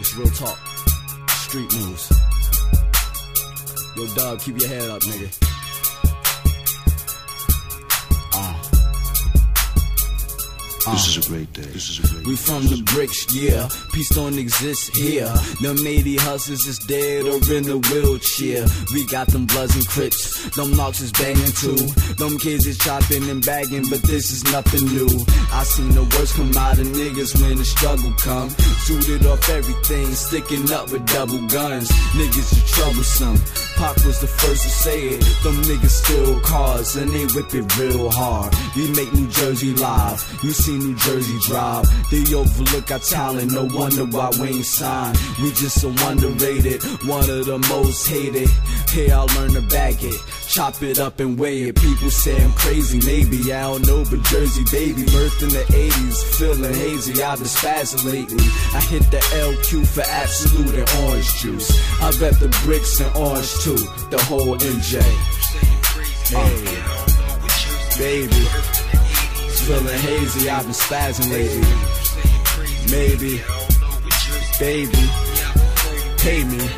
It's real talk. Street moves. Yo, dog, keep your head up, nigga. Uh-huh. This is a great day. This is a great We from the bricks, yeah. Peace don't exist here. Them 80 hustlers is dead or in the wheelchair. We got them bloods and crips. Them locks is banging too. Them kids is chopping and bagging, but this is nothing new. I seen the worst come out of niggas when the struggle come. Suited off everything, sticking up with double guns. Niggas is troublesome. Pac was the first to say it. Them niggas steal cars and they whip it real hard. We make New Jersey live. You see New Jersey drive. They overlook our talent. No wonder why we ain't signed. We just so underrated. One of the most hated. Here I learn to bag it. Chop it up and weigh it. People say I'm crazy, maybe I don't know, but Jersey baby, birthed in the 80s, feeling hazy. I've been spazzing lately. I hit the LQ for Absolut and orange juice. I bet the bricks and orange too, the whole NJ. Hey, baby, feeling hazy. I've been spazzing lately. Maybe, baby, pay me,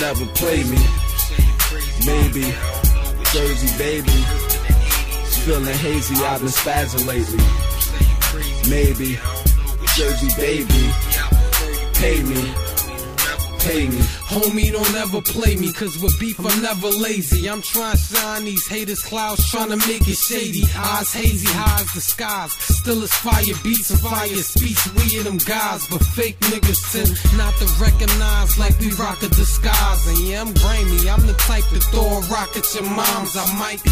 never play me. Maybe. Jersey baby. Feeling hazy, I've been spazzing lately. Maybe, Jersey baby. Pay me, pay me. Homie, don't ever play me, cause with beef I'm never lazy. I'm trying to shine these haters' clouds, trying to make it shady. Eyes hazy, high as the skies. Still as fire beats and fire speech. We are them guys, but fake niggas tend not to recognize like we rock a disguise. And yeah, I'm grimy, I'm the type to throw a rock at your moms. I might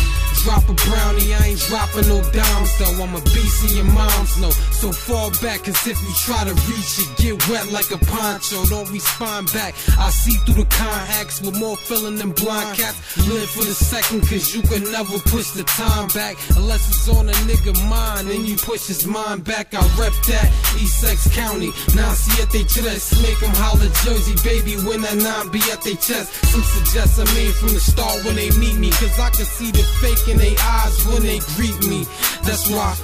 drop a brownie, I ain't dropping no dimes though. I'm a beast and your moms no. So fall back, cause if you try to reach it, get wet like a poncho. Don't respond back. I see through the contacts with more feeling than blind cats. Live for the second, cause you can never push the time back. Unless it's on a nigga mind, and you push his mind back. I rep that Essex County. Now see at they chest, make them holler Jersey, baby. When that nine be at they chest. Some suggest I mean from the start when they meet me, cause I can see the fake in their eyes when they greet me. That's why.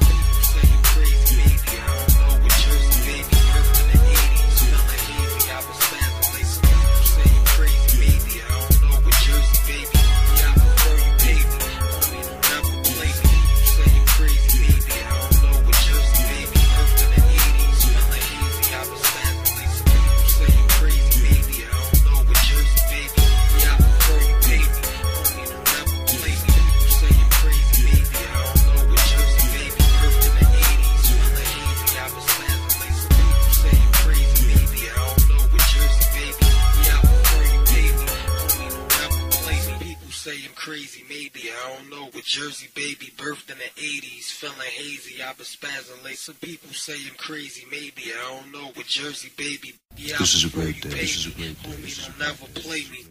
Crazy, maybe I don't know. With Jersey baby, birthed in the 80s, feeling hazy. I've been spazzing late. Some people say I'm crazy, maybe I don't know. With Jersey baby, yeah, This is a great day. This is a great day. Homie, This is a don't never play me.